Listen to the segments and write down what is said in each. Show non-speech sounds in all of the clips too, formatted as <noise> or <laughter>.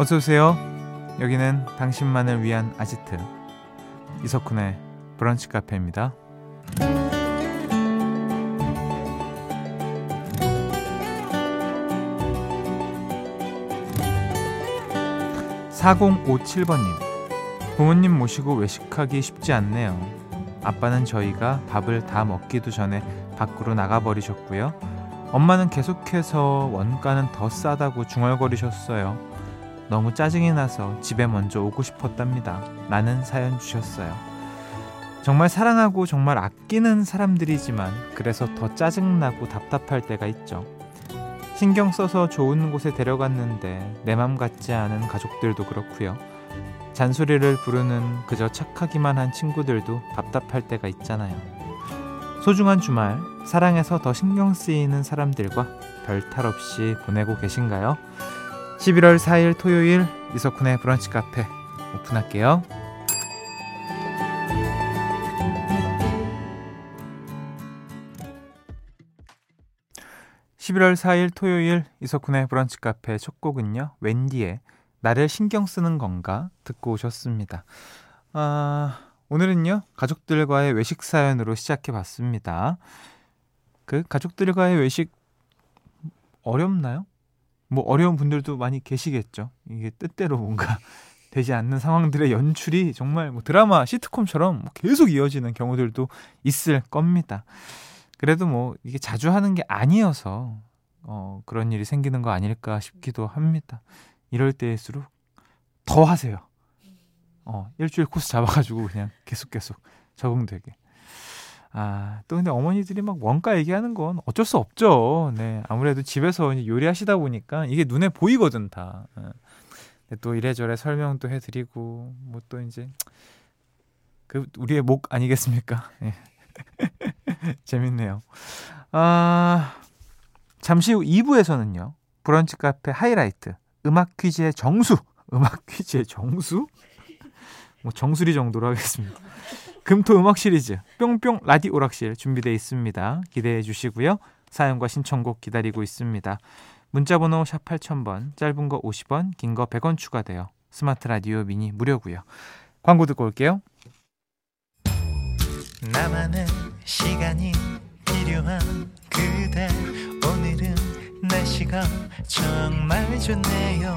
어서 오세요. 여기는 당신만을 위한 아지트 이석훈의 브런치 카페입니다. 4057번님 부모님 모시고 외식하기 쉽지 않네요. 아빠는 저희가 밥을 다 먹기도 전에 밖으로 나가버리셨고요. 엄마는 계속해서 원가는 더 싸다고 중얼거리셨어요. 너무 짜증이 나서 집에 먼저 오고 싶었답니다. 라는 사연 주셨어요. 정말 사랑하고 정말 아끼는 사람들이지만 그래서 더 짜증나고 답답할 때가 있죠. 신경 써서 좋은 곳에 데려갔는데 내 맘 같지 않은 가족들도 그렇고요. 잔소리를 부르는 그저 착하기만 한 친구들도 답답할 때가 있잖아요. 소중한 주말, 사랑해서 더 신경 쓰이는 사람들과 별 탈 없이 보내고 계신가요? 11월 4일 토요일 이석훈의 브런치 카페 오픈할게요. 11월 4일 토요일 이석훈의 브런치 카페 첫 곡은요. 웬디의 나를 신경 쓰는 건가 듣고 오셨습니다. 아, 오늘은요. 가족들과의 외식 사연으로 시작해 봤습니다. 그 가족들과의 외식 어렵나요? 뭐 어려운 분들도 많이 계시겠죠. 이게 뜻대로 뭔가 <laughs> 되지 않는 상황들의 연출이 정말 뭐 드라마 시트콤처럼 뭐 계속 이어지는 경우들도 있을 겁니다. 그래도 뭐 이게 자주 하는 게 아니어서 어, 그런 일이 생기는 거 아닐까 싶기도 합니다. 이럴 때일수록 더 하세요. 어, 일주일 코스 잡아가지고 그냥 계속 계속 적응되게. 아, 또 근데 어머니들이 막 원가 얘기하는 건 어쩔 수 없죠. 네. 아무래도 집에서 요리하시다 보니까 이게 눈에 보이거든, 다. 네. 또 이래저래 설명도 해드리고, 뭐 또 이제, 그, 우리의 목 아니겠습니까? 네. <laughs> 재밌네요. 아, 잠시 후 2부에서는요. 브런치 카페 하이라이트, 음악 퀴즈의 정수. 음악 퀴즈의 정수? 뭐 정수리 정도로 하겠습니다. 금토 음악 시리즈 뿅뿅 라디 오락실 준비되어 있습니다. 기대해 주시고요. 사연과 신청곡 기다리고 있습니다. 문자 번호 샵 8000번, 짧은 거 50원, 긴 거 100원 추가돼요. 스마트 라디오 미니 무료고요. 광고 듣고 올게요. 나만의 시간이 필요한 그대 오늘은 날씨가 정말 좋네요.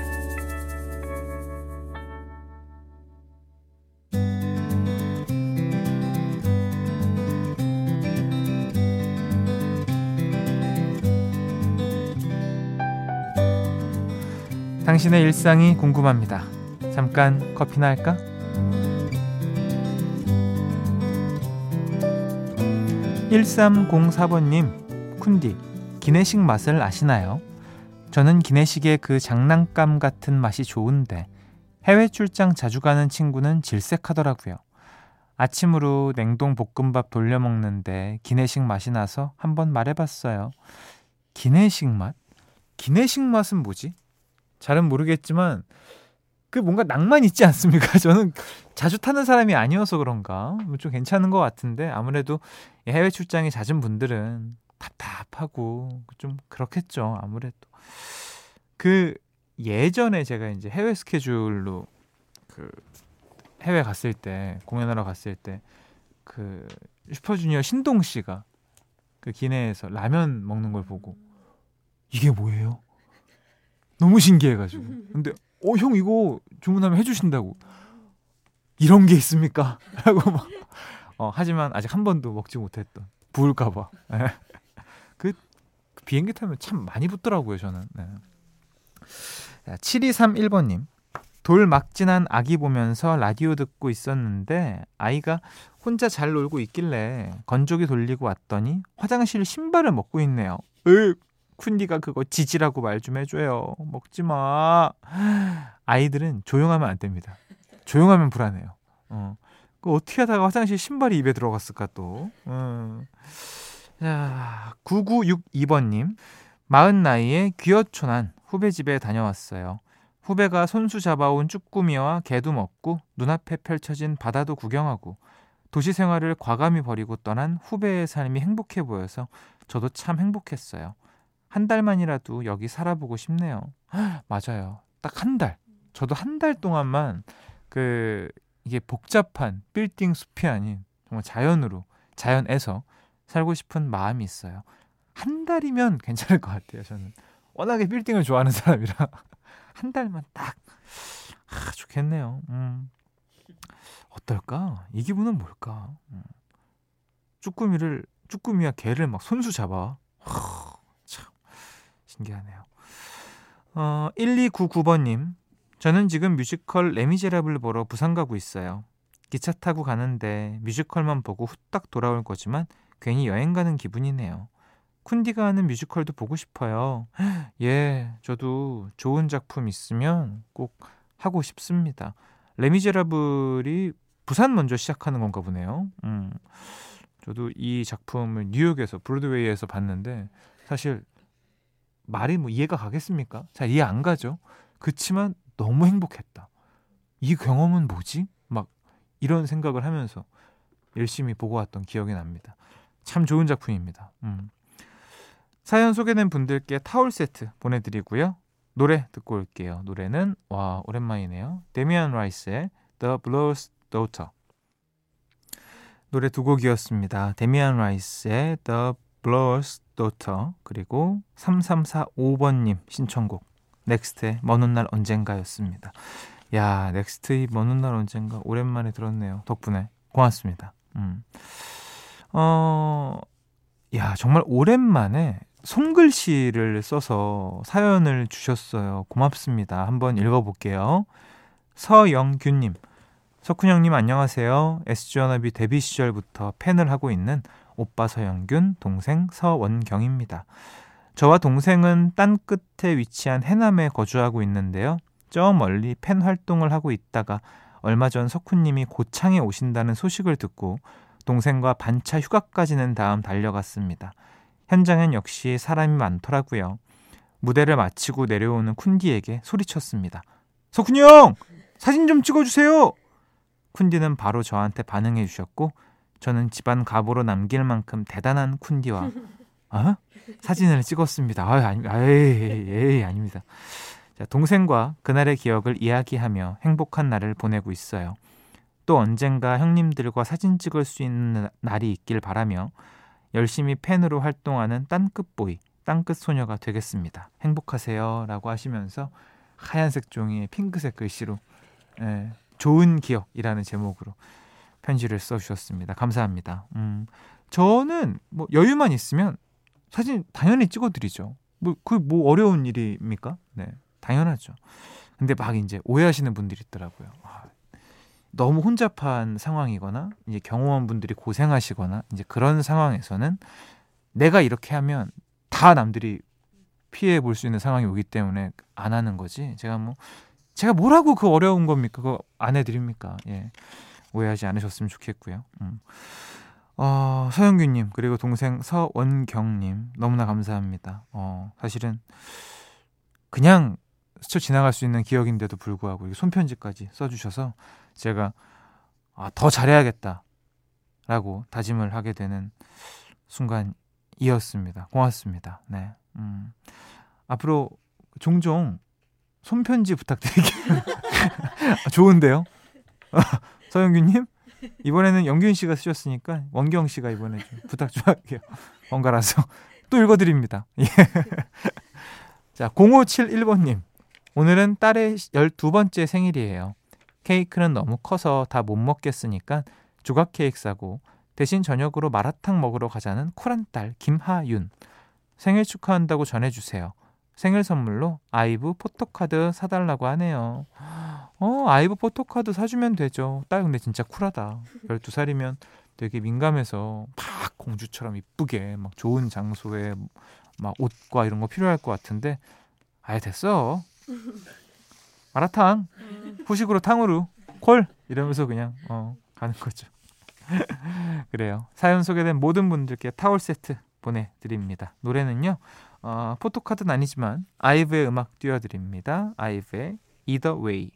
당신의 일상이 궁금합니다. 잠깐 커피나 할까? 1304번님, 쿤디, 기내식 맛을 아시나요? 저는 기내식의 그 장난감 같은 맛이 좋은데 해외 출장 자주 가는 친구는 질색하더라고요. 아침으로 냉동 볶음밥 돌려 먹는데 기내식 맛이 나서 한번 말해봤어요. 기내식 맛? 기내식 맛은 뭐지? 잘은 모르겠지만 그 뭔가 낭만 있지 않습니까? <laughs> 저는 자주 타는 사람이 아니어서 그런가 뭐좀 괜찮은 것 같은데 아무래도 해외 출장이 잦은 분들은 답답하고 좀 그렇겠죠. 아무래도 그 예전에 제가 이제 해외 스케줄로 그 해외 갔을 때 공연하러 갔을 때 그 슈퍼주니어 신동 씨가 그 기내에서 라면 먹는 걸 보고 이게 뭐예요? 너무 신기해가지고. 근데 어 형 이거 주문하면 해주신다고. 이런 게 있습니까? <laughs> 하고 막. 어, 하지만 아직 한 번도 먹지 못했던 부을까봐. 네. 그, 그, 비행기 타면 참 많이 붙더라고요 저는. 네. 7231번님. 돌막 지난 아기 보면서 라디오 듣고 있었는데 아이가 혼자 잘 놀고 있길래 건조기 돌리고 왔더니 화장실 신발을 먹고 있네요. 으, 쿤디가 그거 지지라고 말 좀 해줘요. 먹지 마. 아이들은 조용하면 안 됩니다. 조용하면 불안해요. 어. 그 어떻게 하다가 화장실 신발이 입에 들어갔을까 또. 음. 자, 9962번님. 마흔 나이에 귀여촌한 후배 집에 다녀왔어요. 후배가 손수 잡아온 쭈꾸미와 개도 먹고 눈앞에 펼쳐진 바다도 구경하고 도시 생활을 과감히 버리고 떠난 후배의 삶이 행복해 보여서 저도 참 행복했어요. 한 달만이라도 여기 살아보고 싶네요. 맞아요. 딱 한 달. 저도 한 달 동안만 그 이게 복잡한 빌딩 숲이 아닌 정말 자연으로 자연에서 살고 싶은 마음이 있어요. 한 달이면 괜찮을 것 같아요. 저는 워낙에 빌딩을 좋아하는 사람이라 <laughs> 한 달만 딱 아, 좋겠네요. 음. 어떨까? 이 기분은 뭘까? 음. 쭈꾸미를 쭈꾸미와 게를 막 손수 잡아. 하, 참 신기하네요. 어, 1299번님. 저는 지금 뮤지컬 레미제라블 보러 부산 가고 있어요. 기차 타고 가는데 뮤지컬만 보고 후딱 돌아올 거지만 괜히 여행 가는 기분이네요. 쿤디가 하는 뮤지컬도 보고 싶어요. <gasps> 예, 저도 좋은 작품 있으면 꼭 하고 싶습니다. 레미제라블이 부산 먼저 시작하는 건가 보네요. 음. 저도 이 작품을 뉴욕에서 브로드웨이에서 봤는데 사실 말이 뭐 이해가 가겠습니까? 잘 이해 안 가죠. 그치만 너무 행복했다. 이 경험은 뭐지? 막 이런 생각을 하면서 열심히 보고 왔던 기억이 납니다. 참 좋은 작품입니다. 음. 사연 소개된 분들께 타올 세트 보내드리고요. 노래 듣고 올게요. 노래는 와 오랜만이네요. 데미안 라이스의 The Blower's Daughter 노래 두 곡이었습니다. 데미안 라이스의 The Blower's Daughter 그리고 3345번님 신청곡 넥스트의 먼 훗날 언젠가였습니다. 야 넥스트의 먼 훗날 언젠가 오랜만에 들었네요. 덕분에 고맙습니다. 음. 어, 야 정말 오랜만에 손글씨를 써서 사연을 주셨어요. 고맙습니다. 한번 읽어볼게요. 서영규님, 석훈 형님 안녕하세요. SG워너비 데뷔 시절부터 팬을 하고 있는 오빠 서영균, 동생 서원경입니다. 저와 동생은 땅 끝에 위치한 해남에 거주하고 있는데요. 저 멀리 팬 활동을 하고 있다가 얼마 전 석훈님이 고창에 오신다는 소식을 듣고 동생과 반차 휴가까지 는 다음 달려갔습니다. 현장엔 역시 사람이 많더라고요. 무대를 마치고 내려오는 쿤디에게 소리쳤습니다. 석훈이 형! 사진 좀 찍어주세요! 쿤디는 바로 저한테 반응해 주셨고 저는 집안 가보로 남길 만큼 대단한 쿤디와 어? 사진을 찍었습니다. 아, 아니, 에이, 아닙니다. 자, 동생과 그날의 기억을 이야기하며 행복한 날을 보내고 있어요. 또 언젠가 형님들과 사진 찍을 수 있는 날이 있길 바라며 열심히 팬으로 활동하는 땅끝 보이, 땅끝 소녀가 되겠습니다. 행복하세요. 라고 하시면서 하얀색 종이에 핑크색 글씨로 예, 좋은 기억이라는 제목으로 편지를 써주셨습니다. 감사합니다. 음, 저는 뭐 여유만 있으면 사진 당연히 찍어드리죠. 뭐, 그뭐 어려운 일입니까? 네, 당연하죠. 근데 막 이제 오해하시는 분들이 있더라고요. 아, 너무 혼잡한 상황이거나 이제 경호원 분들이 고생하시거나 이제 그런 상황에서는 내가 이렇게 하면 다 남들이 피해 볼 수 있는 상황이 오기 때문에 안 하는 거지. 제가 뭐 제가 뭐라고 그 어려운 겁니까? 그거 안 해드립니까? 예. 오해하지 않으셨으면 좋겠고요. 음. 어, 서영규님 그리고 동생 서원경님 너무나 감사합니다. 어, 사실은 그냥 스쳐 지나갈 수 있는 기억인데도 불구하고 손편지까지 써주셔서 제가 아, 더 잘해야겠다라고 다짐을 하게 되는 순간이었습니다. 고맙습니다. 네. 음, 앞으로 종종 손편지 부탁드릴게요. <laughs> 아, 좋은데요? <laughs> 서영규님? 이번에는 영균 씨가 쓰셨으니까 원경 씨가 이번에 좀 부탁 좀 할게요. 번갈아서 또 읽어드립니다. 예. <laughs> 자, 0571번님. 오늘은 딸의 12번째 생일이에요. 케이크는 너무 커서 다 못 먹겠으니까 조각 케이크 사고 대신 저녁으로 마라탕 먹으러 가자는 쿨한 딸 김하윤. 생일 축하한다고 전해주세요. 생일 선물로 아이브 포토카드 사달라고 하네요. 어, 아이브 포토카드 사주면 되죠. 딸 근데 진짜 쿨하다. 12살이면 되게 민감해서 막 공주처럼 이쁘게 막 좋은 장소에 막 옷과 이런 거 필요할 것 같은데 아예 됐어. 마라탕 후식으로 탕후루 콜 이러면서 그냥 어, 가는 거죠. <laughs> 그래요. 사연 소개된 모든 분들께 타월 세트 보내드립니다. 노래는요, 어, 포토카드는 아니지만 아이브의 음악 띄워드립니다. 아이브의 Either Way.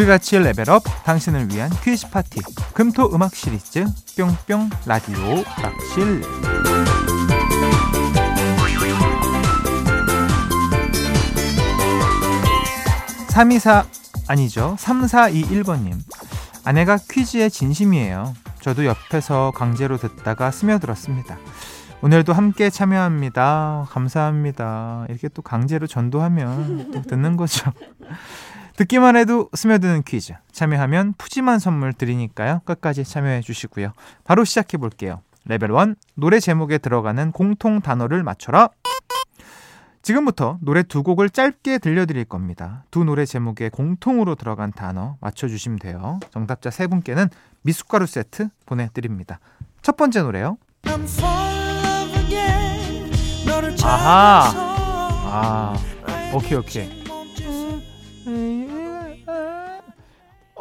우리 같이 레벨업 당신을 위한 퀴즈 파티 금토 음악 시리즈 뿅뿅 라디오 락실. 324 아니죠. 3421번님. 아내가 퀴즈에 진심이에요. 저도 옆에서 강제로 듣다가 스며들었습니다. 오늘도 함께 참여합니다. 감사합니다. 이렇게 또 강제로 전도하면 또 듣는 거죠 듣기만 해도 스며드는 퀴즈. 참여하면 푸짐한 선물 드리니까요. 끝까지 참여해 주시고요. 바로 시작해 볼게요. 레벨 1 노래 제목에 들어가는 공통 단어를 맞춰라. 지금부터 노래 두 곡을 짧게 들려드릴 겁니다. 두 노래 제목에 공통으로 들어간 단어 맞춰주시면 돼요. 정답자 세 분께는 미숫가루 세트 보내드립니다. 첫 번째 노래요. 아하. 아, 오케이 오케이.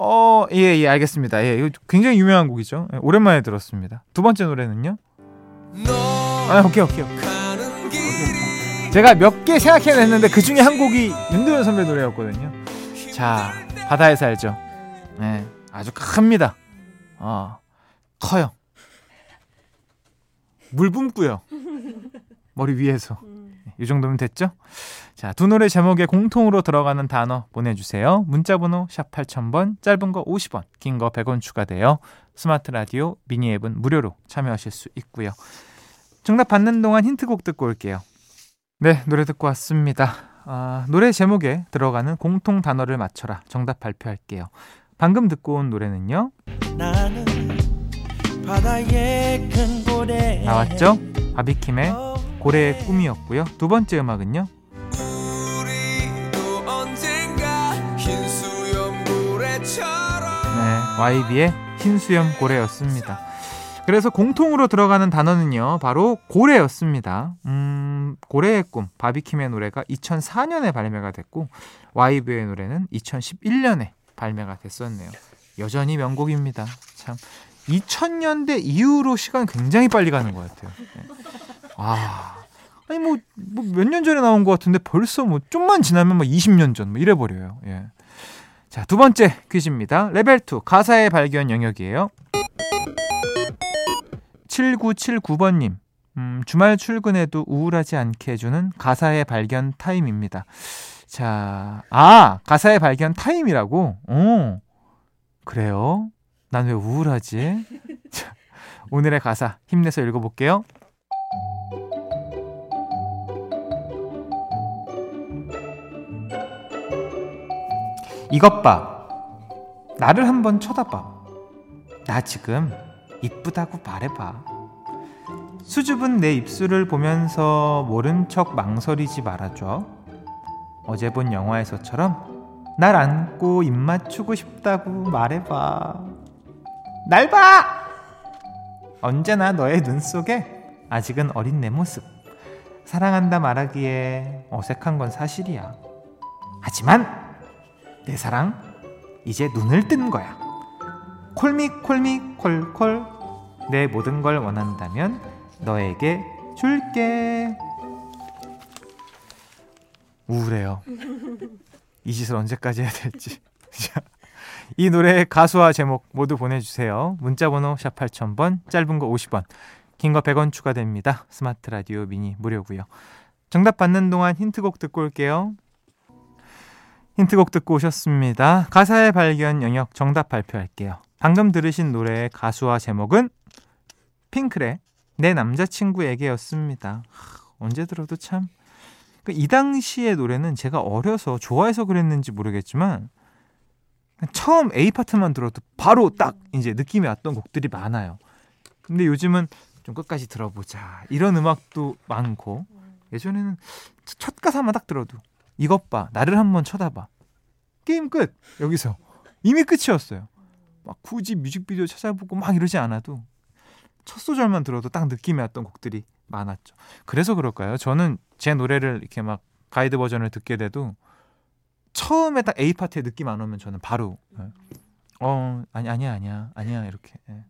어, 예, 예, 알겠습니다. 예, 이거 굉장히 유명한 곡이죠. 예, 오랜만에 들었습니다. 두 번째 노래는요? 아, 오케이, 오케이, 오케이. 제가 몇 개 생각해냈는데 그 중에 한 곡이 윤도현 선배 노래였거든요. 자, 바다에 살죠. 네, 아주 큽니다. 어, 커요. 물 뿜고요. 머리 위에서. 이 정도면 됐죠? 자, 두 노래 제목에 공통으로 들어가는 단어 보내주세요. 문자번호 샵 8000번, 짧은 거 50원, 긴 거 100원 추가돼요. 스마트 라디오 미니 앱은 무료로 참여하실 수 있고요. 정답 받는 동안 힌트곡 듣고 올게요. 네, 노래 듣고 왔습니다. 아, 노래 제목에 들어가는 공통 단어를 맞춰라. 정답 발표할게요. 방금 듣고 온 노래는요. 나왔죠? 바비킴의 고래의 꿈이었고요. 두 번째 음악은요. 네, YB의 흰수염 고래였습니다. 그래서 공통으로 들어가는 단어는요, 바로 고래였습니다. 음, 고래의 꿈, 바비킴의 노래가 2004년에 발매가 됐고, YB의 노래는 2011년에 발매가 됐었네요. 여전히 명곡입니다. 참. 2000년대 이후로 시간 굉장히 빨리 가는 것 같아요. 네. 아, 아니 뭐 몇 년 전에 나온 것 같은데 벌써 뭐 좀만 지나면 뭐 20년 전 뭐 이래 버려요. 예. 자, 두 번째 퀴즈입니다. 레벨 2 가사의 발견 영역이에요. 7979번 님. 음, 주말 출근에도 우울하지 않게 해 주는 가사의 발견 타임입니다. 자, 아, 가사의 발견 타임이라고? 어, 그래요? 난 왜 우울하지? 자, 오늘의 가사 힘내서 읽어 볼게요. 이것 봐. 나를 한번 쳐다봐. 나 지금 이쁘다고 말해봐. 수줍은 내 입술을 보면서 모른 척 망설이지 말아줘. 어제 본 영화에서처럼 날 안고 입 맞추고 싶다고 말해봐. 날 봐! 언제나 너의 눈 속에 아직은 어린 내 모습. 사랑한다 말하기에 어색한 건 사실이야. 하지만 내 사랑 이제 눈을 뜬 거야. 콜미 콜미 콜콜 내 모든 걸 원한다면 너에게 줄게. 우울해요. 이 짓을 언제까지 해야 될지. <laughs> 이 노래의 가수와 제목 모두 보내주세요. 문자번호 샵 8000번, 짧은 거 50원, 긴 거 100원 추가됩니다. 스마트 라디오 미니 무료고요. 정답 받는 동안 힌트곡 듣고 올게요. 힌트곡 듣고 오셨습니다. 가사의 발견 영역 정답 발표할게요. 방금 들으신 노래의 가수와 제목은 핑클의 내 남자친구에게였습니다. 언제 들어도 참. 이 당시의 노래는 제가 어려서 좋아해서 그랬는지 모르겠지만 처음 A 파트만 들어도 바로 딱 이제 느낌이 왔던 곡들이 많아요. 근데 요즘은 좀 끝까지 들어보자 이런 음악도 많고 예전에는 첫 가사만 딱 들어도 이것 봐 나를 한번 쳐다봐 게임 끝 여기서 이미 끝이었어요. 막 굳이 뮤직비디오 찾아보고 막 이러지 않아도 첫 소절만 들어도 딱 느낌이 왔던 곡들이 많았죠. 그래서 그럴까요? 저는 제 노래를 이렇게 막 가이드 버전을 듣게 돼도 처음에 딱 A 파트에 느낌 안 오면 저는 바로 예. 어 아니 아니야 아니야 아니야 이렇게 예.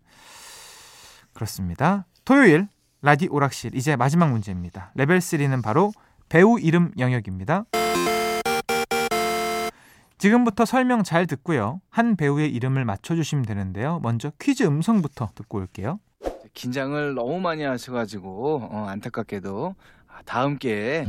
그렇습니다. 토요일 라디오락실 이제 마지막 문제입니다. 레벨 3는 바로 배우 이름 영역입니다. 지금부터 설명 잘 듣고요. 한 배우의 이름을 맞춰주시면 되는데요. 먼저 퀴즈 음성부터 듣고 올게요. 긴장을 너무 많이 하셔가지고 어, 안타깝게도 아, 다음 기회에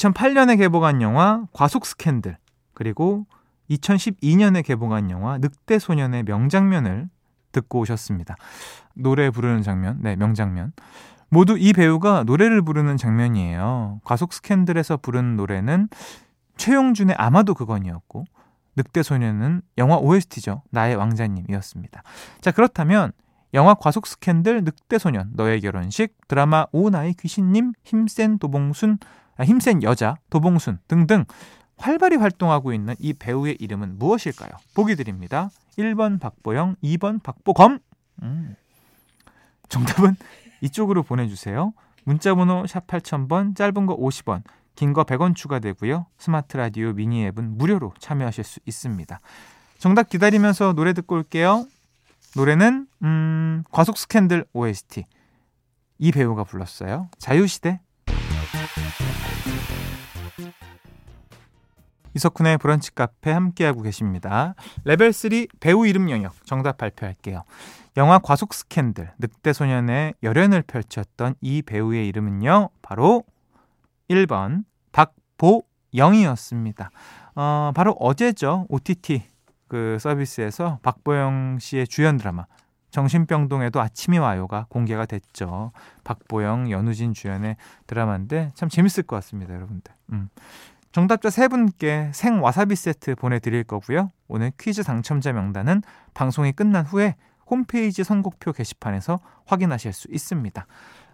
2008년에 개봉한 영화 과속 스캔들 그리고 2012년에 개봉한 영화 늑대 소년의 명장면을 듣고 오셨습니다. 노래 부르는 장면, 네, 명장면. 모두 이 배우가 노래를 부르는 장면이에요. 과속 스캔들에서 부른 노래는 최용준의 아마도 그건이었고 늑대 소년은 영화 OST죠. 나의 왕자님이었습니다. 자, 그렇다면 영화 과속 스캔들 늑대 소년 너의 결혼식 드라마 오 나의 귀신님 힘센 도봉순 아, 힘센 여자 도봉순 등등 활발히 활동하고 있는 이 배우의 이름은 무엇일까요? 보기 드립니다. 1번 박보영, 2번 박보검. 음. 정답은 이쪽으로 보내주세요. 문자번호 샵 8000번, 짧은 거 50원, 긴 거 100원 추가되고요. 스마트 라디오 미니 앱은 무료로 참여하실 수 있습니다. 정답 기다리면서 노래 듣고 올게요. 노래는 음, 과속 스캔들 OST. 이 배우가 불렀어요. 자유시대. 이석훈의 브런치 카페 함께하고 계십니다. 레벨 3 배우 이름 영역 정답 발표할게요. 영화 과속 스캔들 늑대 소년의 열연을 펼쳤던 이 배우의 이름은요. 바로 1번 박보영이었습니다. 어, 바로 어제죠. OTT 그 서비스에서 박보영 씨의 주연 드라마 정신병동에도 아침이 와요가 공개가 됐죠. 박보영, 연우진 주연의 드라마인데 참 재밌을 것 같습니다, 여러분들. 음. 정답자 세 분께 생 와사비 세트 보내드릴 거고요. 오늘 퀴즈 당첨자 명단은 방송이 끝난 후에 홈페이지 선곡표 게시판에서 확인하실 수 있습니다.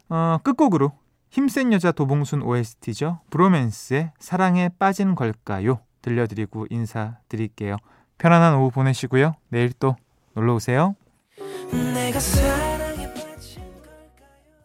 어, 끝곡으로 힘센 여자 도봉순 OST죠. 브로맨스의 사랑에 빠진 걸까요? 들려드리고 인사드릴게요. 편안한 오후 보내시고요. 내일 또 놀러 오세요. 내가 살